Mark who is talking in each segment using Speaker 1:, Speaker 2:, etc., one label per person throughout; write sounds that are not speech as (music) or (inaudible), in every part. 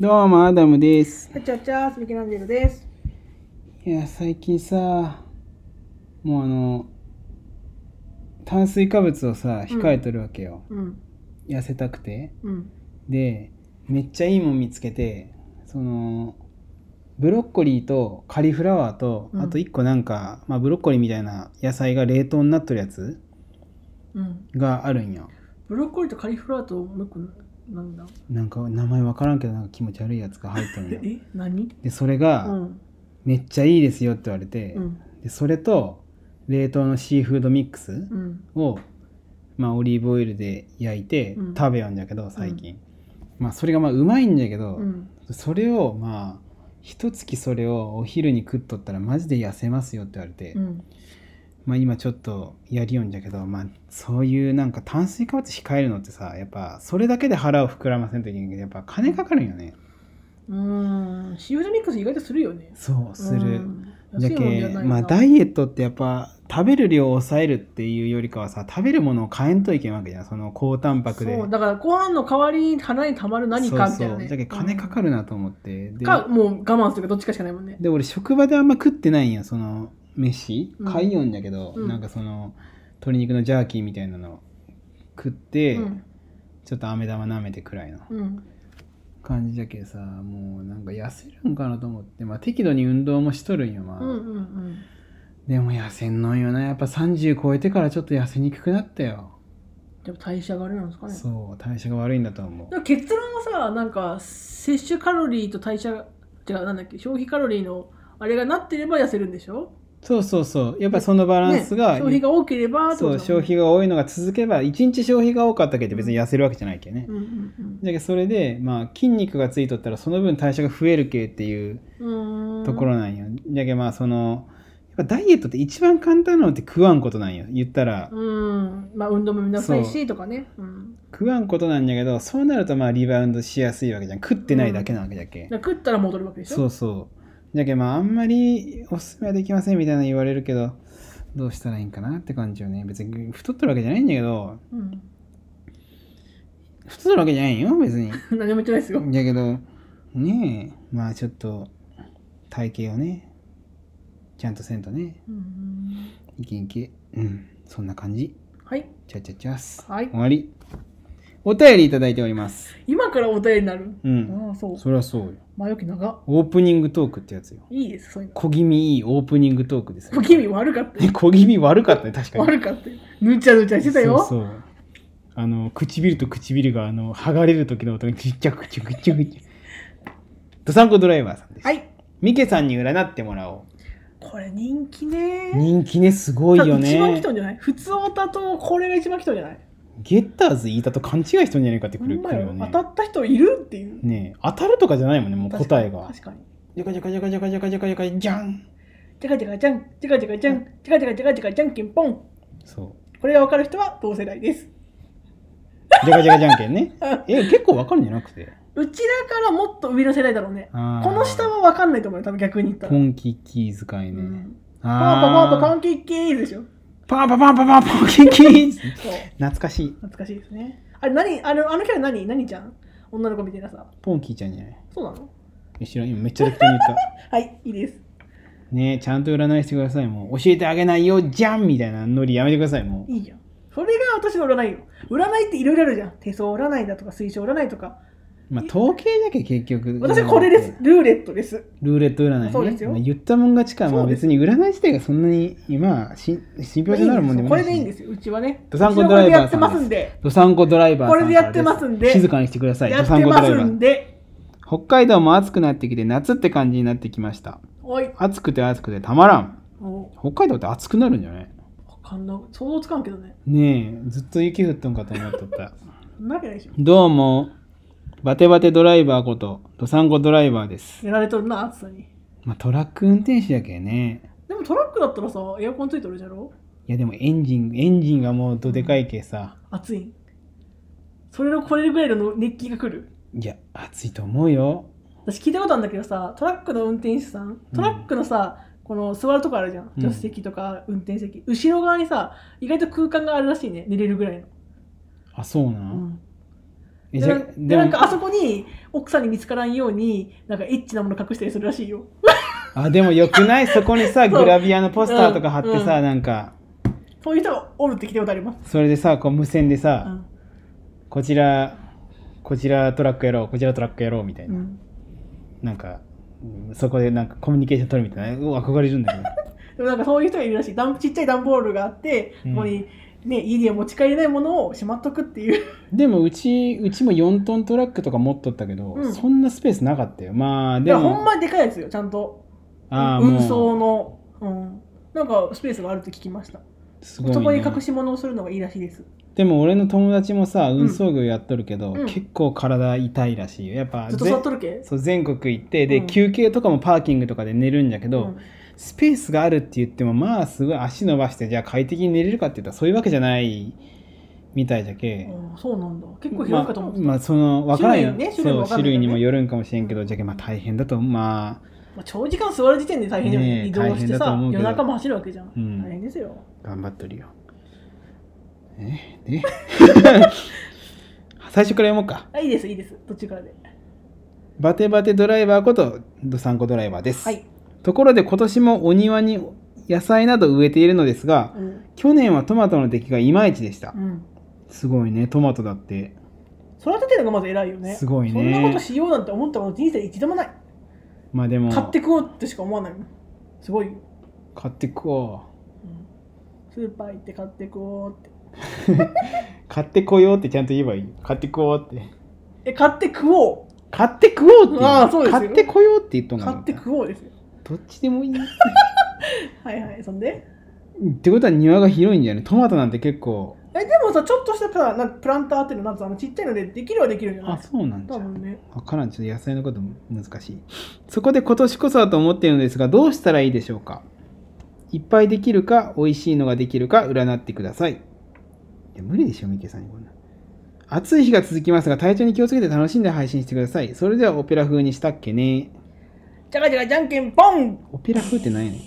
Speaker 1: どうも、アダムです。
Speaker 2: チャチャースミケランジェロです。
Speaker 1: いや、最近さ、もうあの、炭水化物をさ、
Speaker 2: うん
Speaker 1: 控えとるわけよ。
Speaker 2: うん。
Speaker 1: 痩せたくて。
Speaker 2: うん。
Speaker 1: で、めっちゃいいもん見つけて、その、ブロッコリーとカリフラワーと、
Speaker 2: うん
Speaker 1: あと1個なんか、まあ、ブロッコリーみたいな野菜が冷凍になっとるやつ
Speaker 2: うん。
Speaker 1: があるんよ。
Speaker 2: ブロッコリーとカリフラワーともう一個なんだ？
Speaker 1: なんか名前わからんけど、なんか気持ち悪いやつが入ってるんよ。
Speaker 2: え何？
Speaker 1: で、それが、
Speaker 2: うん。
Speaker 1: めっちゃいいですよって言われて、
Speaker 2: うん。
Speaker 1: でそれと冷凍のシーフードミックス
Speaker 2: うん。
Speaker 1: を、まあ、オリーブオイルで焼いて
Speaker 2: うん
Speaker 1: 食べようんじゃけど最近、まあそれがまあうまいんじゃけど、
Speaker 2: うん。
Speaker 1: それをまあ一月それをお昼に食っとったらマジで痩せますよって言われて、
Speaker 2: うん。
Speaker 1: まあ今ちょっとやりよんじゃけど、まあ、そういうなんか炭水化物控えるのってさやっぱそれだけで腹を膨らませんといけないけどやっぱ金かかるんよね。
Speaker 2: うん。シーフードミックス意外とするよね。
Speaker 1: そうする、
Speaker 2: うん。
Speaker 1: じゃけまあダイエットってやっぱ食べる量を抑えるっていうよりかはさ食べるものを変えんといけんわけじゃん。その高タンパクで。
Speaker 2: そうだからご飯の代わりに腹にたまる何かみたいな
Speaker 1: そうそう。
Speaker 2: ね。
Speaker 1: じゃけ金かかるなと思って、で
Speaker 2: かもう我慢するかどっちかしかないもんね。
Speaker 1: で俺職場であんま食ってないんやその飯？
Speaker 2: うん。
Speaker 1: 買いよんだけど、
Speaker 2: うん。
Speaker 1: なんかその鶏肉のジャーキーみたいなの食って、
Speaker 2: うん。
Speaker 1: ちょっと飴玉舐めてくらいの
Speaker 2: うん。
Speaker 1: 感じだけどさもうなんか痩せるんかなと思って。まあ適度に運動もしとるんよまあ、
Speaker 2: うんうんうん。
Speaker 1: でも痩せんのんよな。やっぱ30超えてからちょっと痩せにくくなったよ。
Speaker 2: でも代謝があれなんですかね。
Speaker 1: そう代謝が悪いんだと思う。
Speaker 2: 結論はさなんか摂取カロリーと代謝違うなんだっけ消費カロリーのあれがなってれば痩せるんでしょ？
Speaker 1: そうそうそう。やっぱそのバランスが、
Speaker 2: ね消費が多ければ
Speaker 1: そう消費が多いのが続けば1日消費が多かったけど別に痩せるわけじゃないけね、
Speaker 2: うんうん
Speaker 1: だけどそれでまあ筋肉がついとったらその分代謝が増える系っていうところなんよ、だけどまあそのやっぱダイエットって一番簡単なのって食わんことなんよ。言ったら、
Speaker 2: うん。まあ運動もみなさいしとかね。う。ん。
Speaker 1: 食わんことなんやけどそうなるとまあリバウンドしやすいわけじゃん。食ってないだけなわけじゃけ、
Speaker 2: だから食ったら戻るわけでしょ？
Speaker 1: そうそうじゃけまああんまりおすすめはできませんみたいな言われるけどどうしたらいいんかなって感じよね。別に太ってるわけじゃないんだけど。
Speaker 2: うん、
Speaker 1: 太ってるわけじゃないよ別に。(laughs)
Speaker 2: 何も言ってないですよ。
Speaker 1: だけどねえまあちょっと体型をねちゃんとせんとね。
Speaker 2: うん
Speaker 1: いけいけうん。そんな感じ。
Speaker 2: はい。
Speaker 1: チャチャチャス
Speaker 2: はい。
Speaker 1: 終わりお便りいただいております。
Speaker 2: 今からお便りになる？
Speaker 1: うん。
Speaker 2: ああそう。
Speaker 1: そりゃそうよ。
Speaker 2: 前置き長。っ
Speaker 1: オープニングトークってやつよ。
Speaker 2: いいですそういうの。
Speaker 1: 小気味いいオープニングトークですよ。
Speaker 2: 小気味悪かったよ。(laughs)
Speaker 1: 小気味悪かったね確かに。
Speaker 2: 悪かったよ。ぬちゃぬちゃしてたよ。
Speaker 1: そうそう。あの唇と唇があの剥がれる時の音にちっちゃくちゃくちゃくちゃ。ドサンコドライバーさんです、
Speaker 2: はい。
Speaker 1: ミケさんに占ってもらお
Speaker 2: これ人気ね。
Speaker 1: う人気ねすごいよ
Speaker 2: 多分一番来
Speaker 1: ね
Speaker 2: たんじゃない？普通オタとこれが一番来たんじゃない？
Speaker 1: ゲッターズ言いたと勘違いしとんじゃないかってくるるよね。
Speaker 2: 当たった人いるっていう。
Speaker 1: ねえ当たるとかじゃないもんねもう答えが。
Speaker 2: 確かに
Speaker 1: ジャカジャカジャカジャカジャカジャカジャカじゃん
Speaker 2: じゃかじゃかじゃんじゃかじゃかじゃんじゃかじゃかじゃかじゃかじゃんけんぽん
Speaker 1: そ
Speaker 2: これが分かる人は同世代です
Speaker 1: うジャカジャカじゃんけんねえ結構わかるんじゃなくて
Speaker 2: うちらからもっと上の世代だろうねこの下は分かんないと思うよ多分逆に言ったら
Speaker 1: ポンキッキー使いね、
Speaker 2: うんパンパパンパ
Speaker 1: あ
Speaker 2: パンケーキーでしょ
Speaker 1: ーパンパパンパパンポンキッキー
Speaker 2: そう
Speaker 1: 懐かしい
Speaker 2: 懐かしいですねあれ何あのあのキャラ何何ちゃん女の子みたいなさ
Speaker 1: ポンキーちゃんじゃない
Speaker 2: そうなの
Speaker 1: 後ろ今めっちゃ適当に言った
Speaker 2: はいいいです
Speaker 1: ねえちゃんと占いしてくださいもう教えてあげないよじゃんみたいなノリやめてくださいもう
Speaker 2: いいじゃんそれが私の占いよ占いっていろいろあるじゃん手相占いだとか水晶占いとか
Speaker 1: まあ統計だけ結局
Speaker 2: 私はこれです。ルーレットです。
Speaker 1: ルーレット占いね。
Speaker 2: そうですよ。
Speaker 1: まあ、言ったもん勝ちか。まあ別に占い自体がそんなに今し信憑性のあるもんでも
Speaker 2: こ
Speaker 1: ないし。
Speaker 2: れでいいんですよ。うちはね。
Speaker 1: ドサンコドライバー
Speaker 2: やってますんで。
Speaker 1: ドサンコドライバーさん
Speaker 2: これでやってますんで。
Speaker 1: 静かにしてください。ドサン
Speaker 2: やってます
Speaker 1: コドライバー。
Speaker 2: んで
Speaker 1: 北海道も暑くなってきて夏って感じになってきました。暑くて暑くてたまらん。
Speaker 2: お
Speaker 1: 北海道って暑くなるんじゃない
Speaker 2: わかんない想像つかんけどね。
Speaker 1: ねえずっと雪降っとんかと思っとった。(laughs)
Speaker 2: なわけないでしょ。
Speaker 1: どうもバテバテドライバーことドサンコドライバーです、
Speaker 2: やられとるな暑さに。
Speaker 1: まあ、トラック運転手やけね。
Speaker 2: でもトラックだったらさエアコンついてるじゃろ？
Speaker 1: いやでもエンジンエンジンがもうどでかいけさ。
Speaker 2: 暑いん。それのこれぐらいの熱気が来る？
Speaker 1: いや暑いと思うよ。
Speaker 2: 私聞いたことあるんだけどさトラックの運転手さんトラックのさ、この座るとこあるじゃん。
Speaker 1: うん。
Speaker 2: 助手席とか運転席、後ろ側にさ意外と空間があるらしいね。寝れるぐらいの、
Speaker 1: あそうな、
Speaker 2: うんでなでなんかあそこに奥さんに見つからんようになんかエッチなもの隠したりするらしいよ。(laughs)
Speaker 1: あでもよくない？そこにさグラビアのポスターとか貼ってさ、
Speaker 2: うん。
Speaker 1: なんか。
Speaker 2: そういう人がおるって聞いたことあります、
Speaker 1: それでさこう無線で
Speaker 2: う
Speaker 1: さ、
Speaker 2: ん。
Speaker 1: こちらこちらトラックやろうこちらトラックやろうみたいうな、
Speaker 2: ん、
Speaker 1: なんかうんそこでなんかコミュニケーション取るみたいな。憧れるんだけど。(laughs)
Speaker 2: でもなんかそういう人がいるらしい。ちっちゃい段ボールがあって、
Speaker 1: うん。
Speaker 2: ここに、ね、家には持ち帰れないものをしまっとくっていう。
Speaker 1: でもうちうちも4トントラックとか持っとったけど、
Speaker 2: うん。
Speaker 1: そんなスペースなかったよ。まあでも。
Speaker 2: ほんまにでかいやつよちゃんと。運送の、うん、なんかスペースがあるって聞きました、
Speaker 1: すごい、ね、
Speaker 2: そこに隠し物をするのがいいらしいです。
Speaker 1: でも俺の友達もさ運送業やっとるけど、
Speaker 2: うん。
Speaker 1: 結構体痛いらしいよ。やっぱ
Speaker 2: ずっと
Speaker 1: ぜ
Speaker 2: 座っとるけ？
Speaker 1: そう全国行ってで、
Speaker 2: うん。
Speaker 1: 休憩とかもパーキングとかで寝るんだけど、
Speaker 2: うん
Speaker 1: スペースがあるって言ってもまあすごい足伸ばしてじゃあ快適に寝れるかって言ったらそういうわけじゃないみたいじゃけ、
Speaker 2: うんそうなんだ。結構広いかと思ってた、
Speaker 1: まあ、まあその分からんよ
Speaker 2: 種類ね種類も
Speaker 1: そう種類にもよるんかもしれんけどじゃけまあ大変だとまあ
Speaker 2: まあ、長時間座る時点で大変だよね。
Speaker 1: ねえ
Speaker 2: 移動してさ夜中も走るわけじゃん、
Speaker 1: うん。
Speaker 2: 大変ですよ。
Speaker 1: 頑張っとるよ。えで？(laughs) 最初から読もうか。
Speaker 2: あいいですいいです。どっちからで。
Speaker 1: バテバテドライバーことドサンコドライバーです、
Speaker 2: はい、
Speaker 1: ところで今年もお庭に野菜など植えているのですが
Speaker 2: うん。
Speaker 1: 去年はトマトの出来がいまいちでした。
Speaker 2: うん、
Speaker 1: すごいねトマトだって。
Speaker 2: 育ててるのがまず偉いよね。
Speaker 1: すごいね。
Speaker 2: そんなことしようなんて思ったこと人生で一度もない。
Speaker 1: まあでも
Speaker 2: 買って食おうってしか思わないすごいよ、
Speaker 1: 買って食お
Speaker 2: うん、スーパー行って買って食おうって。
Speaker 1: う (laughs) 買ってこようってちゃんと言えばいい。買ってこうって。
Speaker 2: え買って食おう。
Speaker 1: 買って食おうって言
Speaker 2: ああそうですよ。
Speaker 1: 買ってこようって言っとんが
Speaker 2: 買って食おうですよ
Speaker 1: どっちでもいい (laughs)
Speaker 2: はいはいそんで？
Speaker 1: ってことは庭が広いんじゃない？トマトなんて結構。
Speaker 2: えでもさちょっとしたさなんかプランターっていうのなんつうのちっちゃいのでできるはできるんじゃない？
Speaker 1: あそうなんじゃ
Speaker 2: 多分ね。
Speaker 1: わからんちょっと野菜のこと難しい。そこで今年こそはと思っているのですがどうしたらいいでしょうか？いっぱいできるか美味しいのができるか占ってください。いや無理でしょミケさんにこんな。暑い日が続きますが体調に気をつけて楽しんで配信してください。それではオペラ風にしたっけね
Speaker 2: じゃがじゃがじゃんけんポン！
Speaker 1: オペラ風って何やねん。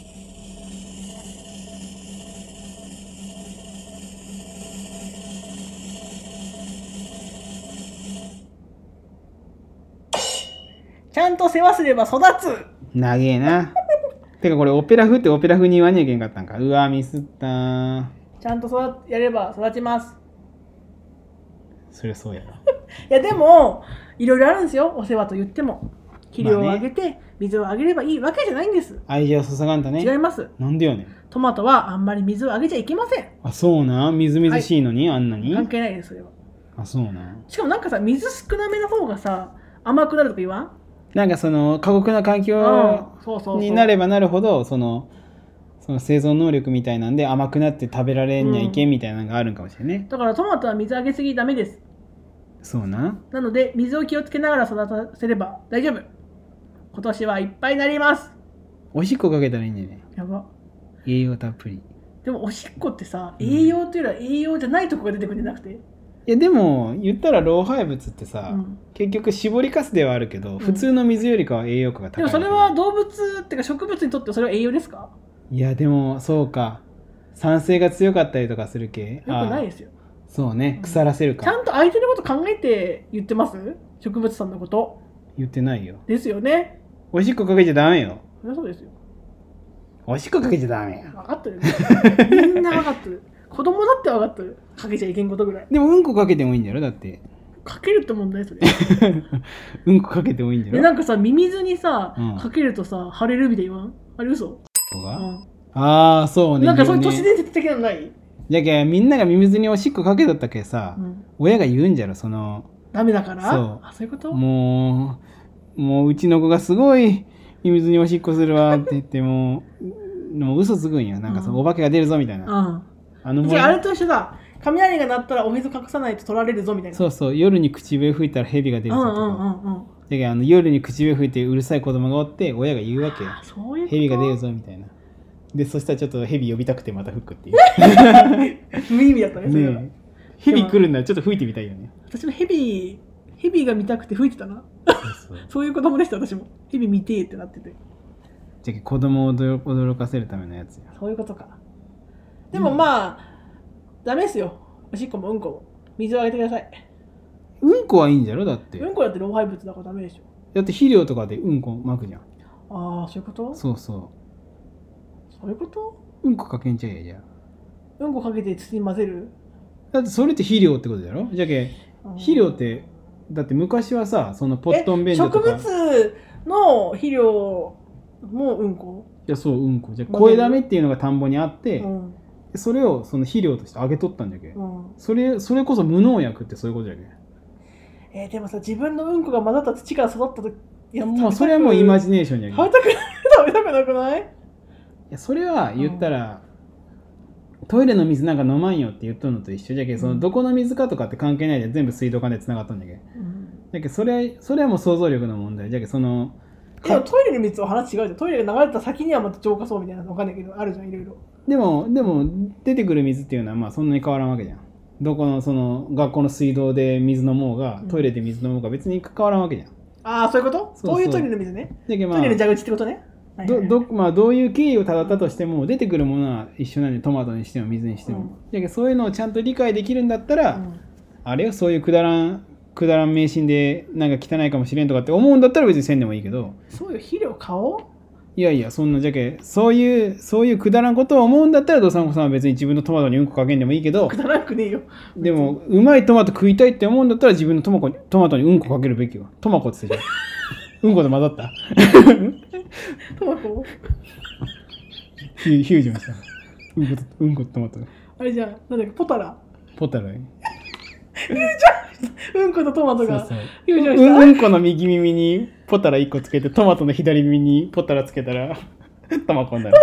Speaker 2: ちゃんと世話すれば育つ！
Speaker 1: 長えな。てかこれオペラ風ってオペラ風に言わんにゃいけんかったんか。うわミスったー。
Speaker 2: ちゃんと育やれば育ちます。
Speaker 1: そりゃそうやろ (laughs)
Speaker 2: いやでもいろいろあるんですよ。お世話と言っても。肥料をあげて、水をあげればいいわけじゃないんです。
Speaker 1: 愛情注がんとね。
Speaker 2: 違います。
Speaker 1: なんでよね？ん
Speaker 2: トマトはあんまり水をあげちゃいけません。
Speaker 1: あそうな？んみずみずしいのに、あんなに？
Speaker 2: 関係ないですそれは。
Speaker 1: あそうな？ん
Speaker 2: しかもなんかさ水少なめの方がさ甘くなるとか言わん？
Speaker 1: なんかその過酷な環境
Speaker 2: うん。そうそうそう。
Speaker 1: になればなるほどそのその生存能力みたいなんで甘くなって食べられんにゃいけんみたいなのがあるんかもしれんね、
Speaker 2: だからトマトは水あげすぎダメです。
Speaker 1: そうな？
Speaker 2: なので水を気をつけながら育たせれば大丈夫今年はいっぱいになります。
Speaker 1: おしっこかけたらいいんじゃね。
Speaker 2: やば。
Speaker 1: 栄養たっぷり。
Speaker 2: でもおしっこってさ
Speaker 1: うん
Speaker 2: 栄養というよりは栄養じゃないとこが出てくるんじゃなくて、
Speaker 1: いやでも言ったら老廃物ってさ、
Speaker 2: うん。
Speaker 1: 結局絞りかすではあるけど、普通の水よりかは栄養価が高い。
Speaker 2: でもそれは動物っていうか植物にとってはそれは栄養ですか？
Speaker 1: いやでもそうか。酸性が強かったりとかする系？
Speaker 2: よくない
Speaker 1: あ
Speaker 2: ですよ。
Speaker 1: そうね。腐らせるか。
Speaker 2: ちゃんと相手のこと考えて言ってます？植物さんのこと。
Speaker 1: 言ってないよ。
Speaker 2: ですよね
Speaker 1: おしっこかけちゃダメよ。
Speaker 2: そりゃそうですよ。
Speaker 1: おしっこかけちゃダメよ。
Speaker 2: 分かってる。みんな分かってる。子供だって分かってる。かけちゃいけんことぐらい。
Speaker 1: でもうんこかけてもいいんだろだって。
Speaker 2: かけるって問題それ。(laughs)
Speaker 1: うんこかけてもいいんだろ
Speaker 2: でなんかさミミズにさ、
Speaker 1: うん。
Speaker 2: かけるとさ腫れるみたいに言わん？あれ嘘、
Speaker 1: こが？
Speaker 2: う
Speaker 1: ああそうね。
Speaker 2: ん、なんかそういう都市伝説的なのない、
Speaker 1: じゃけみんながミミズにおしっこかけとったけさ、
Speaker 2: うん、
Speaker 1: 親が言うんじゃろその。
Speaker 2: ダメだから？
Speaker 1: そう。
Speaker 2: あそういうこと？
Speaker 1: もうもううちの子がすごいミミズにおしっこするわって言ってもうもう嘘つくんよ。なんかその
Speaker 2: うん。
Speaker 1: お化けが出るぞみたいな、
Speaker 2: うん。
Speaker 1: あの
Speaker 2: じゃああれと一緒だ。雷が鳴ったらおへそ隠さないと取られるぞみたいな。
Speaker 1: そうそう。夜に口笛吹いたら蛇が出るぞとか、
Speaker 2: うんうんうんうん
Speaker 1: じゃけあの夜に口笛吹いてうるさい子供がおって親が言うわけ
Speaker 2: そういう
Speaker 1: 蛇が出るぞみたいな。でそしたらちょっと蛇呼びたくてまた吹くっていう。
Speaker 2: 無意味だったねそれは。
Speaker 1: 蛇来るんならちょっと吹いてみたいよね。
Speaker 2: 私もヘビヘビが見たくて吹いてたな
Speaker 1: そう
Speaker 2: いう子供でした私もヘビ見てーってなってて。
Speaker 1: じゃけ子供を驚驚かせるためのやつや。
Speaker 2: そういうことか。でもまあ、ダメですよ。おしっこもうんこも。水をあげてください。
Speaker 1: うんこはいいんじゃろ？だって、
Speaker 2: うんこだって老廃物だからダメでしょ。
Speaker 1: だって肥料とかでうんこまくじゃん。
Speaker 2: ああそういうこと？
Speaker 1: そうそ
Speaker 2: そういうこと？
Speaker 1: ううんこかけんちゃえやじゃあ
Speaker 2: うんこかけて土に混ぜる？
Speaker 1: だってそれって肥料ってことだろ？じゃけ肥料ってだって昔はさそのポットンベンジとか。
Speaker 2: え植物の肥料もうんこ、
Speaker 1: いやそううんこ。じゃ声だめっていうのが田んぼにあって、
Speaker 2: うん。
Speaker 1: それをその肥料としてあげとったんじゃけ、
Speaker 2: うん。
Speaker 1: それそれこそ無農薬ってそういうことじゃけ
Speaker 2: えーでもさ自分のうんこが混ざった土から育った時いや
Speaker 1: もうそれはもうイマジネーションじゃけ
Speaker 2: 食べたくない食べたくなくない？
Speaker 1: いやそれは言ったら、トイレの水なんか飲まんよって言っとるのと一緒じゃけそのどこの水かとかって関係ないで全部水道管でつながっとんじゃけだけどそれそれはもう想像力の問題。じゃけその
Speaker 2: でもトイレの水は話違うじゃん。トイレが流れた先にはまた浄化層みたいなのわかんないけどあるじゃんいろいろ。
Speaker 1: でもでも出てくる水っていうのはまあそんなに変わらんわけじゃん。どこのその学校の水道で水飲もうが
Speaker 2: うん。
Speaker 1: トイレで水飲もうが別に変わらんわけじゃん。
Speaker 2: ああそういうこと？
Speaker 1: そうそう。
Speaker 2: そういうトイレの水ね。
Speaker 1: まあ
Speaker 2: トイレの蛇口ってことね
Speaker 1: どどまあ、どういう経緯をたどったとしても出てくるものは一緒なんでトマトにしても水にしても、
Speaker 2: うん。
Speaker 1: そういうのをちゃんと理解できるんだったら、
Speaker 2: うん。
Speaker 1: あれよそういうくだらんくだらん迷信でなんか汚いかもしれんとかって思うんだったら別にせんでもいいけど。
Speaker 2: そうよ肥料買おう？
Speaker 1: いやいやそんなじゃけそういうそういうくだらんことを思うんだったらドサンコさんは別に自分のトマトにうんこかけんでもいいけど
Speaker 2: くだらなくねえよ。
Speaker 1: でもうまいトマト食いたいって思うんだったら自分のトマトマトにうんこかけるべきよ。トマコって言ってたじゃん。(laughs) うんこと混ざった？(laughs)
Speaker 2: トマト
Speaker 1: フュフュージョンしたうんことうんことトマト。
Speaker 2: あれじゃんなんだっけポタラ？
Speaker 1: ポタラ。
Speaker 2: うんことトマトが
Speaker 1: そうそう。
Speaker 2: フュージョン
Speaker 1: う
Speaker 2: した、
Speaker 1: んうんこの右耳にポタラ1個つけてトマトの左耳にポタラつけたらトマコになる。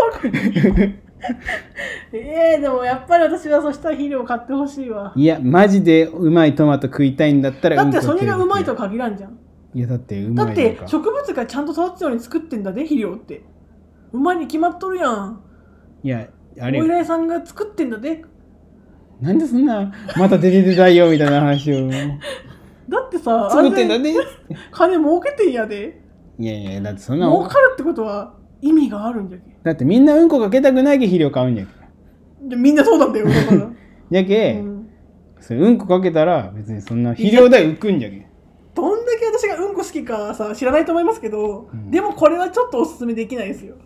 Speaker 2: えー、でもやっぱり私はそしたら肥料買ってほしいわ。
Speaker 1: いやマジでうまいトマト食いたいんだったら
Speaker 2: だってそれが
Speaker 1: う
Speaker 2: まいと
Speaker 1: 食
Speaker 2: は限らんじゃん。
Speaker 1: ういやだってう
Speaker 2: だって植物がちゃんと育つように作ってんだで肥料って。うまいに決まっとるやん。
Speaker 1: いやあ
Speaker 2: お
Speaker 1: れ
Speaker 2: 依頼さんが作ってんだで。
Speaker 1: なんでそんなまた出て出たいよみたいな話を。
Speaker 2: だってさ
Speaker 1: 作ってんだ
Speaker 2: あれで
Speaker 1: ね
Speaker 2: 金儲けてんやで。
Speaker 1: いやいやだってそんな
Speaker 2: 儲かるってことは意味があるんじゃけ
Speaker 1: だってみんなうんこかけたくないけ肥料買うんじゃけ
Speaker 2: でみんなそうなんだよだから、(laughs)
Speaker 1: じゃけ、
Speaker 2: うん。
Speaker 1: それうんこかけたら別にそんな肥料代浮くんじゃけ
Speaker 2: どんだけ私がうんこ好きかさ知らないと思いますけど、
Speaker 1: うん。
Speaker 2: でもこれはちょっとおすすめできないですよ。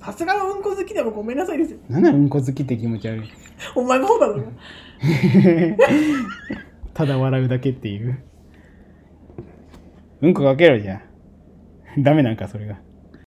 Speaker 2: さすがのうんこ好きでもごめんなさいですよ。
Speaker 1: なんなのうんこ好きって気持ち悪い？
Speaker 2: お前もそうだろ。(laughs)
Speaker 1: ただ笑うだけっていう。うんこかけろじゃあダメなんかそれが